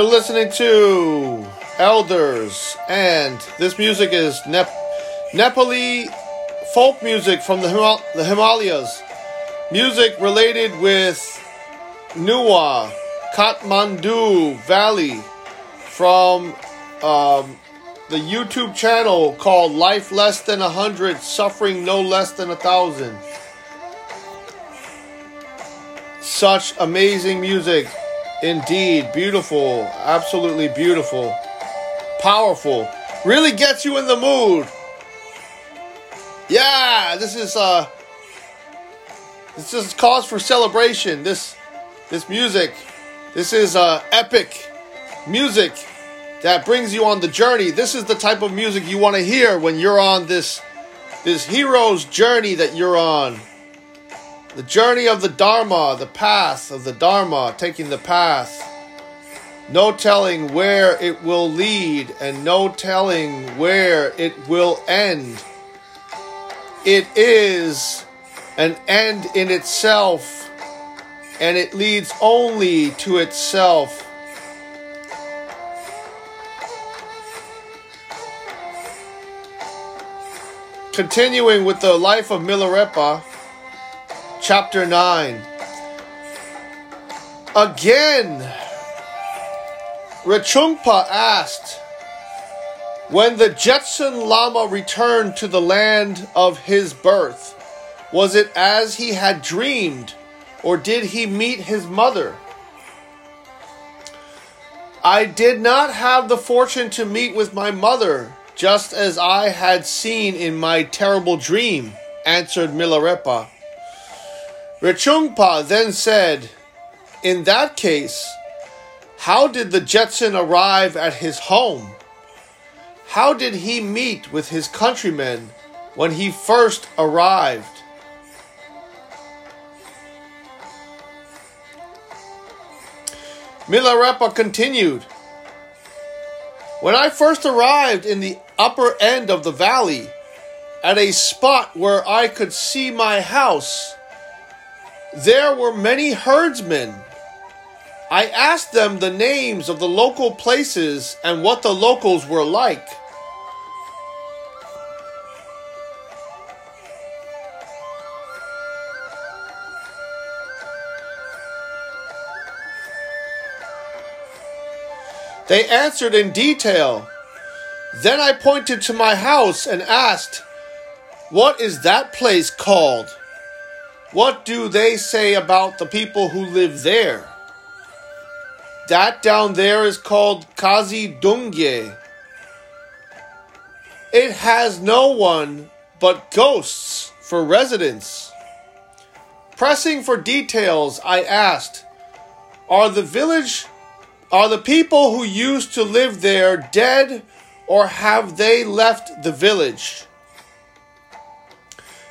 You're listening to Elders, and this music is Nep- Nepali folk music from the, Himal- the Himalayas. Music related with Newah, Kathmandu Valley, from um, the YouTube channel called Life Less Than a Hundred, Suffering No Less Than a Thousand. Such amazing music. Indeed, beautiful, absolutely beautiful, powerful, really gets you in the mood. Yeah, this is uh this is cause for celebration. This this music, this is uh epic music that brings you on the journey. This is the type of music you want to hear when you're on this this hero's journey that you're on. The journey of the Dharma, the path of the Dharma, taking the path. No telling where it will lead and no telling where it will end. It is an end in itself and it leads only to itself. Continuing with the life of Milarepa chapter 9. Again, Rinpoche asked, When the Jetsun Lama returned to the land of his birth, was it as he had dreamed, or did he meet his mother? I did not have the fortune to meet with my mother, just as I had seen in my terrible dream, answered Milarepa. Rinpoche then said, In that case, how did the Jetsun arrive at his home? How did he meet with his countrymen when he first arrived? Milarepa continued, When I first arrived in the upper end of the valley, at a spot where I could see my house, there were many herdsmen. I asked them the names of the local places and what the locals were like. They answered in detail. Then I pointed to my house and asked, What is that place called? What do they say about the people who live there? That down there is called Kazi Dungye. It has no one but ghosts for residents. Pressing for details, I asked, Are the village are the people who used to live there dead or have they left the village?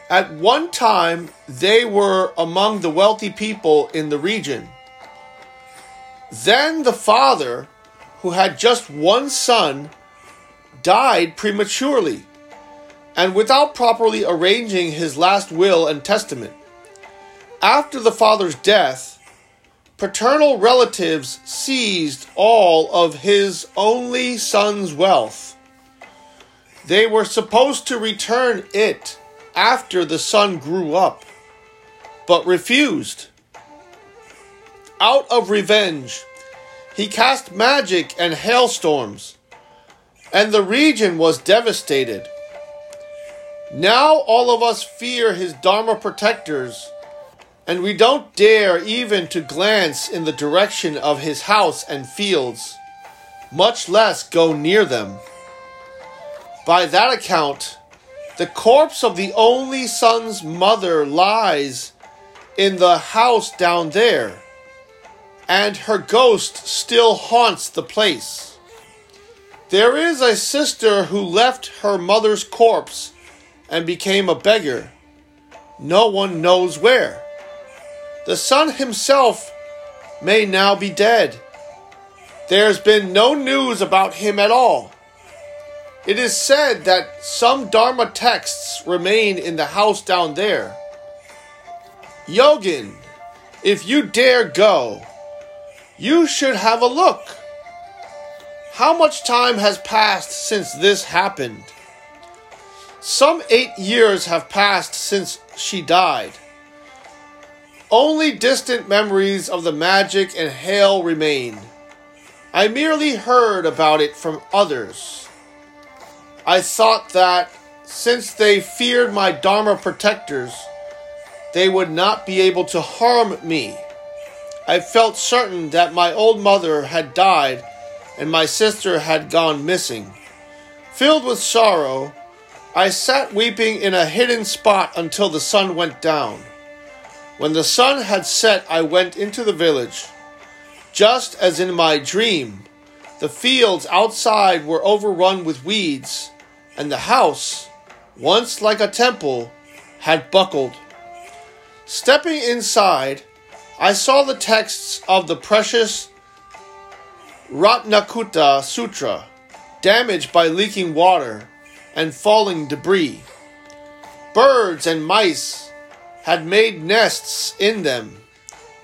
At one time, they were among the wealthy people in the region. Then the father, who had just one son, died prematurely and without properly arranging his last will and testament. After the father's death, paternal relatives seized all of his only son's wealth. They were supposed to return it after the son grew up, but refused. Out of revenge, he cast magic and hailstorms, and the region was devastated. Now all of us fear his Dharma protectors and we don't dare even to glance in the direction of his house and fields, much less go near them. By that account, the corpse of the only son's mother lies in the house down there, and her ghost still haunts the place. There is a sister who left her mother's corpse and became a beggar. No one knows where. The son himself may now be dead. There's been no news about him at all. It is said that some Dharma texts remain in the house down there. Yogin, if you dare go, you should have a look. How much time has passed since this happened? Some eight years have passed since she died. Only distant memories of the magic and hail remain. I merely heard about it from others. I thought that since they feared my Dharma protectors, they would not be able to harm me. I felt certain that my old mother had died and my sister had gone missing. Filled with sorrow, I sat weeping in a hidden spot until the sun went down. When the sun had set, I went into the village. Just as in my dream, the fields outside were overrun with weeds, and the house, once like a temple, had buckled. Stepping inside, I saw the texts of the precious Ratnakuta Sutra, damaged by leaking water and falling debris. Birds and mice had made nests in them,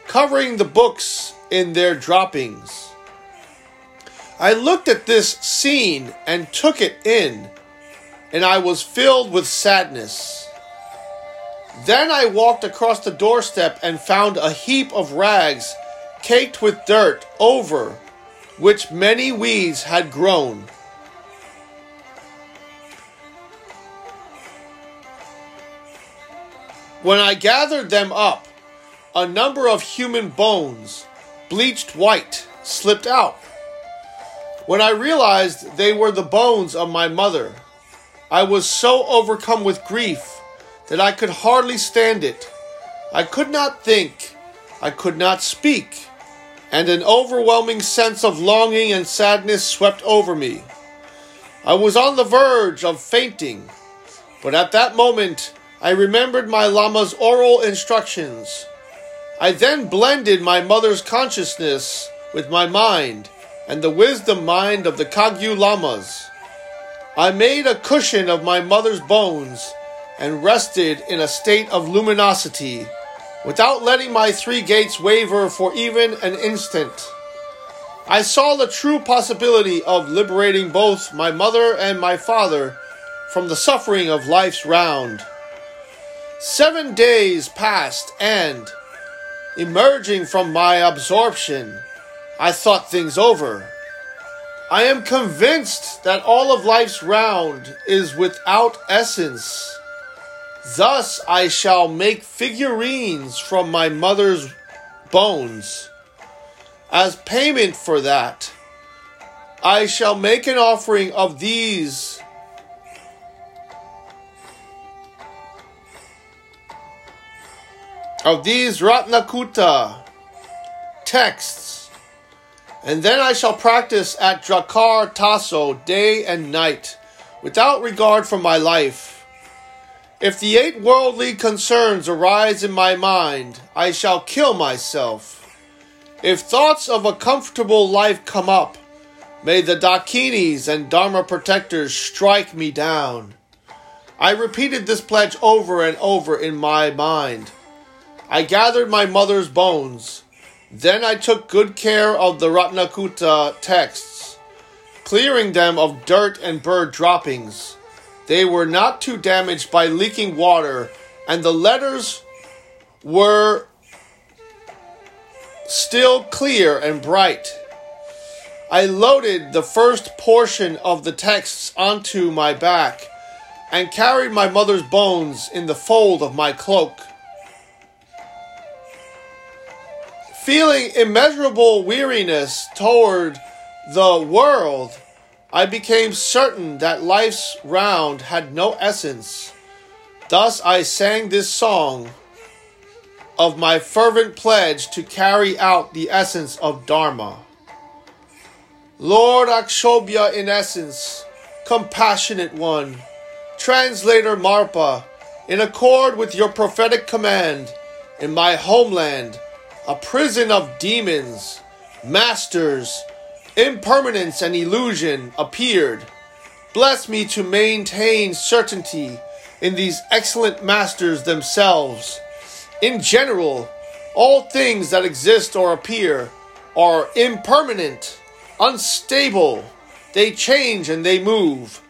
covering the books in their droppings. I looked at this scene and took it in, and I was filled with sadness. Then I walked across the doorstep and found a heap of rags caked with dirt over which many weeds had grown. When I gathered them up, a number of human bones, bleached white, slipped out. When I realized they were the bones of my mother, I was so overcome with grief that I could hardly stand it. I could not think, I could not speak and an overwhelming sense of longing and sadness swept over me. I was on the verge of fainting, but at that moment I remembered my Lama's oral instructions. I then blended my mother's consciousness with my mind and the wisdom mind of the Kagyu Lamas. I made a cushion of my mother's bones and rested in a state of luminosity without letting my three gates waver for even an instant. I saw the true possibility of liberating both my mother and my father from the suffering of life's round. Seven days passed, and, emerging from my absorption, I thought things over. I am convinced that all of life's round is without essence Thus I shall make figurines from my mother's bones. As payment for that, I shall make an offering of these. Of these Ratnakuta texts, and then I shall practice at Drakar Taso day and night, without regard for my life. If the eight worldly concerns arise in my mind, I shall kill myself. If thoughts of a comfortable life come up, may the Dakinis and Dharma protectors strike me down. I repeated this pledge over and over in my mind. I gathered my mother's bones. Then I took good care of the Ratnakuta texts, clearing them of dirt and bird droppings. They were not too damaged by leaking water, and the letters were still clear and bright. I loaded the first portion of the texts onto my back and carried my mother's bones in the fold of my cloak. Feeling immeasurable weariness toward the world, I became certain that life's round had no essence. Thus I sang this song of my fervent pledge to carry out the essence of Dharma. Lord Akshobhya in essence, compassionate one, translator Marpa, in accord with your prophetic command, in my homeland, a prison of demons, masters, impermanence and illusion appeared. Bless me to maintain certainty in these excellent masters themselves. In general, all things that exist or appear are impermanent, unstable, they change and they move.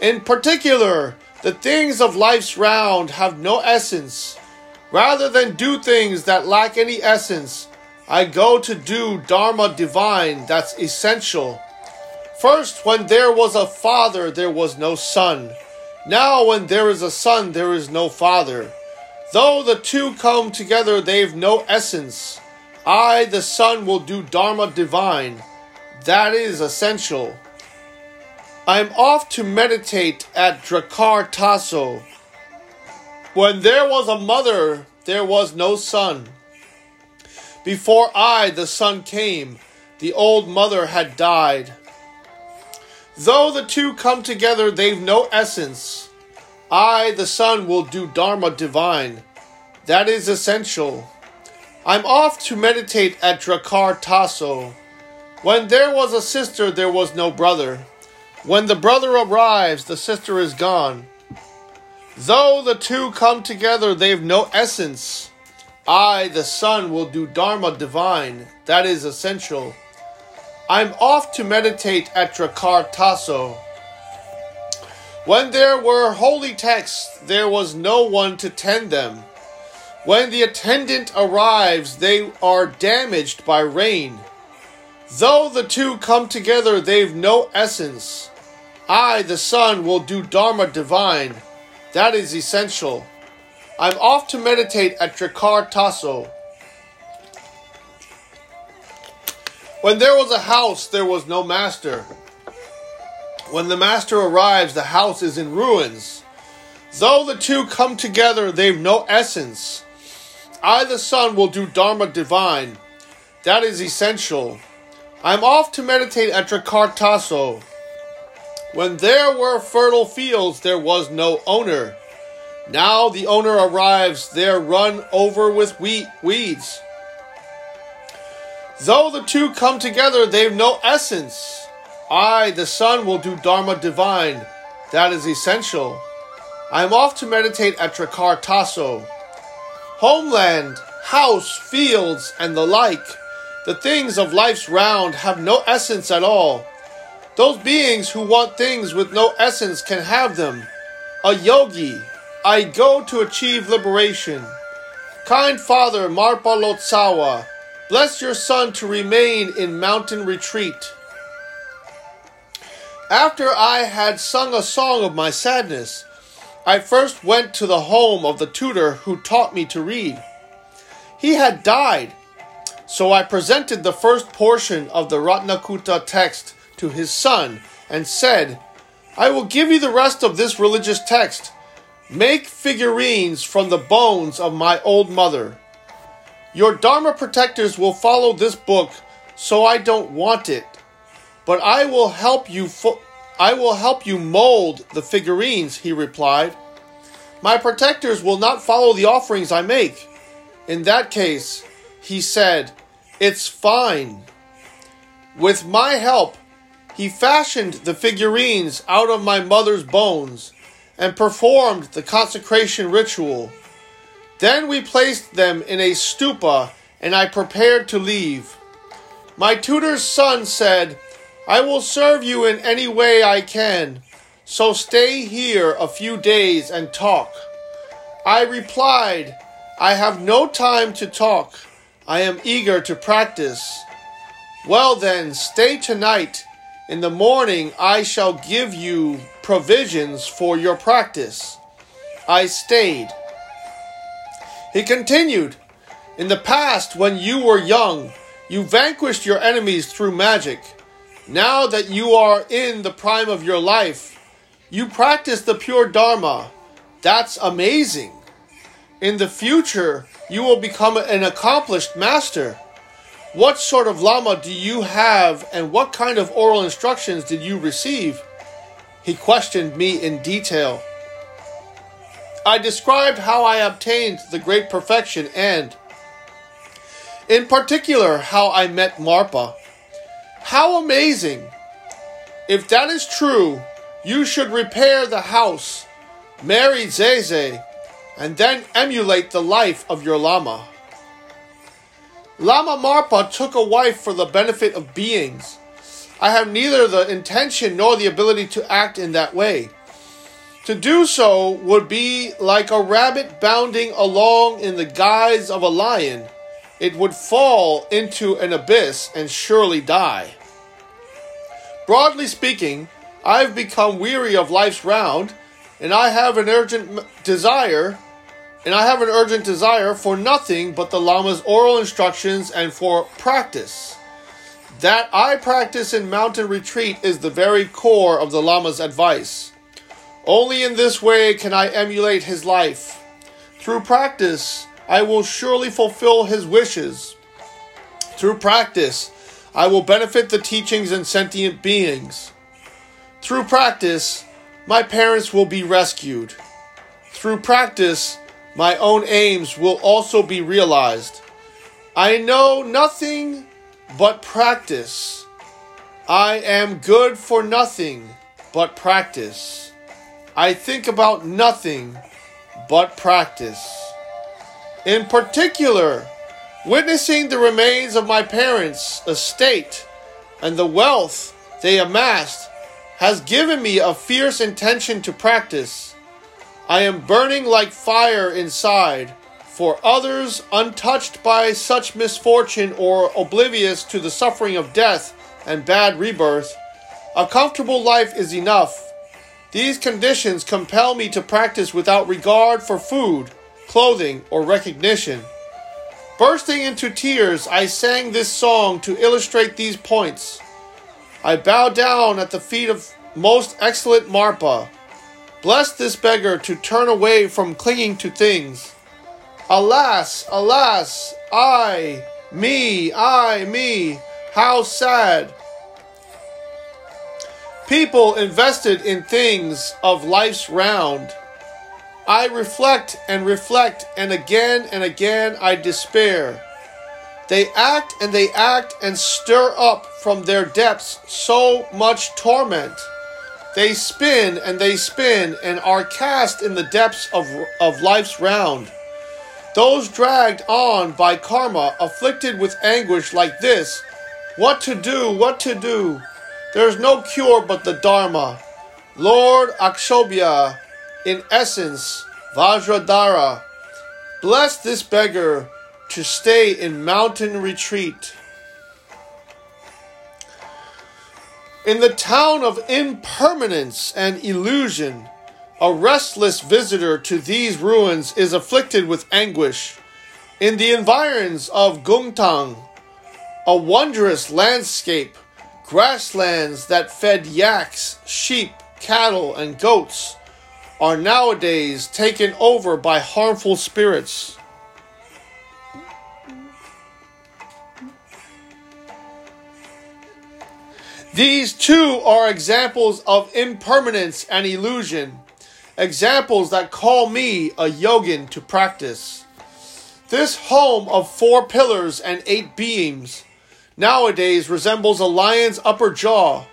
In particular, the things of life's round have no essence. Rather than do things that lack any essence, I go to do Dharma divine that's essential. First, when there was a father, there was no son. Now, when there is a son, there is no father. Though the two come together, they've no essence. I, the son, will do Dharma divine. That is essential. I'm off to meditate at Drakar Taso. When there was a mother, there was no son. Before I, the son, came, the old mother had died. Though the two come together, they've no essence. I, the son, will do Dharma divine. That is essential. I'm off to meditate at Drakar Taso. When there was a sister, there was no brother. When the brother arrives, the sister is gone. Though the two come together, they've no essence. I, the son, will do Dharma divine. That is essential. I'm off to meditate at Drakar Taso. When there were holy texts, there was no one to tend them. When the attendant arrives, they are damaged by rain. Though the two come together, they've no essence. I, the son, will do Dharma divine. That is essential. I'm off to meditate at Drakar Taso. When there was a house, there was no master. When the master arrives, the house is in ruins. Though the two come together, they've no essence. I, the son, will do Dharma divine. That is essential. I'm off to meditate at Drakar Taso. When there were fertile fields, there was no owner. Now the owner arrives, they're run over with wheat, weeds. Though the two come together, they've no essence. I, the son, will do Dharma divine. That is essential. I am off to meditate at Drakar Taso. Homeland, house, fields, and the like, the things of life's round have no essence at all. Those beings who want things with no essence can have them. A yogi, I go to achieve liberation. Kind Father Marpa Lotsawa, Bless your son to remain in mountain retreat. After I had sung a song of my sadness, I first went to the home of the tutor who taught me to read. He had died, so I presented the first portion of the Ratnakuta text to his son and said, I will give you the rest of this religious text. Make figurines from the bones of my old mother. Your Dharma protectors will follow this book, so I don't want it. But I will help you fo- I will help you mold the figurines, he replied. My protectors will not follow the offerings I make. In that case, he said, It's fine. With my help, he fashioned the figurines out of my mother's bones and performed the consecration ritual. Then we placed them in a stupa, and I prepared to leave. My tutor's son said, I will serve you in any way I can, so stay here a few days and talk. I replied, I have no time to talk. I am eager to practice. Well then, stay tonight. In the morning I shall give you provisions for your practice. I stayed. He continued, In the past, when you were young, you vanquished your enemies through magic. Now that you are in the prime of your life, you practice the pure Dharma. That's amazing. In the future, you will become an accomplished master. What sort of Lama do you have, and what kind of oral instructions did you receive? He questioned me in detail. I described how I obtained the great perfection and, in particular, how I met Marpa. How amazing! If that is true, you should repair the house, marry Zeze, and then emulate the life of your Lama. Lama Marpa took a wife for the benefit of beings. I have neither the intention nor the ability to act in that way. To do so would be like a rabbit bounding along in the guise of a lion. It would fall into an abyss and surely die. Broadly speaking, I've become weary of life's round, and I have an urgent desire, and I have an urgent desire for nothing but the Lama's oral instructions and for practice. That I practice in mountain retreat is the very core of the Lama's advice. Only in this way can I emulate his life. Through practice, I will surely fulfill his wishes. Through practice, I will benefit the teachings and sentient beings. Through practice, my parents will be rescued. Through practice, my own aims will also be realized. I know nothing but practice. I am good for nothing but practice. I think about nothing but practice. In particular, witnessing the remains of my parents' estate and the wealth they amassed has given me a fierce intention to practice. I am burning like fire inside for others untouched by such misfortune or oblivious to the suffering of death and bad rebirth, a comfortable life is enough. These conditions compel me to practice without regard for food, clothing, or recognition. Bursting into tears, I sang this song to illustrate these points. I bow down at the feet of most excellent Marpa. Bless this beggar to turn away from clinging to things Alas, alas, I, me, I, me, how sad. People invested in things of life's round. I reflect and reflect, and again and again I despair. They act and they act and stir up from their depths so much torment. They spin and they spin and are cast in the depths of, of life's round. Those dragged on by karma, afflicted with anguish like this, what to do, what to do? There is no cure but the Dharma. Lord Akshobhya, in essence, Vajradhara, bless this beggar to stay in mountain retreat. In the town of impermanence and illusion, a restless visitor to these ruins is afflicted with anguish. In the environs of Gungtang, a wondrous landscape, grasslands that fed yaks, sheep, cattle, and goats, are nowadays taken over by harmful spirits. These too are examples of impermanence and illusion examples that call me a yogin to practice. This home of four pillars and eight beams nowadays resembles a lion's upper jaw.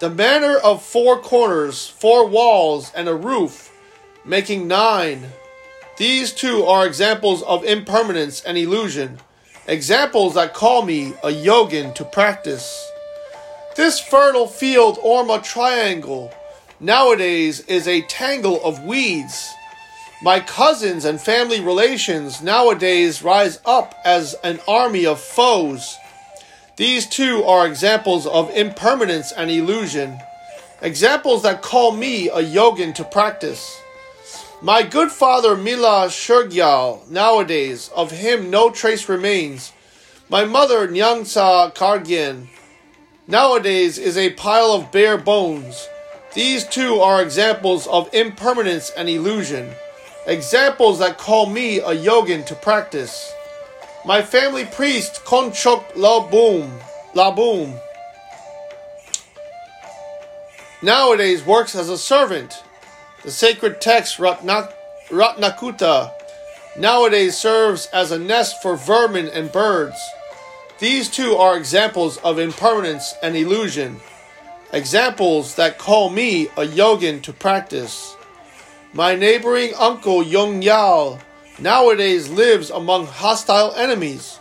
The manner of four corners, four walls, and a roof, making nine. These two are examples of impermanence and illusion, examples that call me a yogin to practice. This fertile field Orma triangle nowadays is a tangle of weeds. My cousins and family relations nowadays rise up as an army of foes. These too are examples of impermanence and illusion, examples that call me a yogin to practice. My good father Mila Shergyal, nowadays, of him no trace remains. My mother Nyangtsa Kargyen, nowadays is a pile of bare bones. These two are examples of impermanence and illusion, examples that call me a yogin to practice. My family priest Konchok Lhabum, Lhabum nowadays works as a servant. The sacred text Ratnak, Ratnakuta nowadays serves as a nest for vermin and birds. These two are examples of impermanence and illusion examples that call me a yogin to practice. My neighboring uncle Yong Yao nowadays lives among hostile enemies.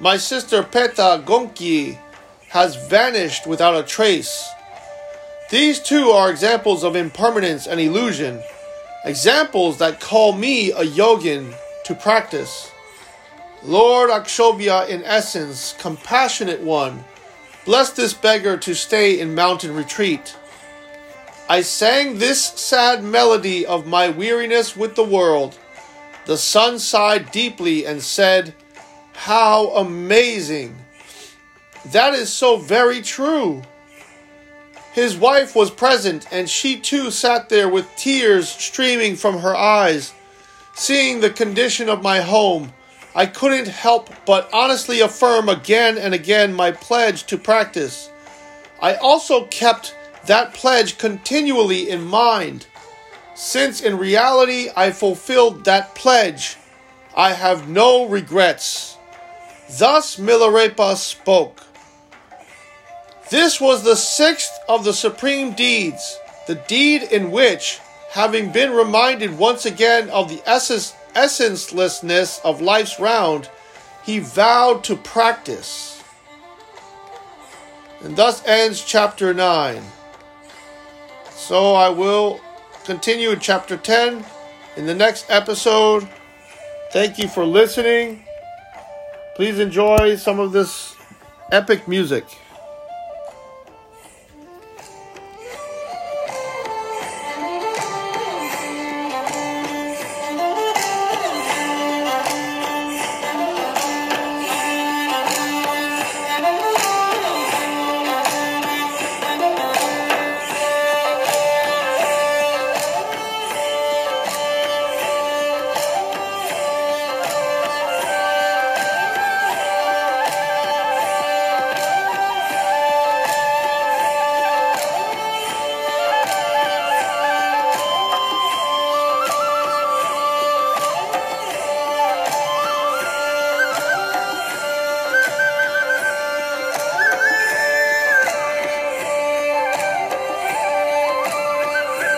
My sister Peta Gonkyi has vanished without a trace. These two are examples of impermanence and illusion, examples that call me a yogin to practice. Lord Akshobhya, in essence, compassionate one, bless this beggar to stay in mountain retreat. I sang this sad melody of my weariness with the world. The son sighed deeply and said, How amazing! That is so very true. His wife was present, and she too sat there with tears streaming from her eyes. Seeing the condition of my home, I couldn't help but honestly affirm again and again my pledge to practice. I also kept that pledge continually in mind. Since in reality I fulfilled that pledge, I have no regrets. Thus Milarepa spoke. This was the sixth of the supreme deeds, the deed in which, having been reminded once again of the essence, essencelessness of life's round, he vowed to practice. And thus ends chapter 9. So I will continue in chapter 10 in the next episode. Thank you for listening. Please enjoy some of this epic music.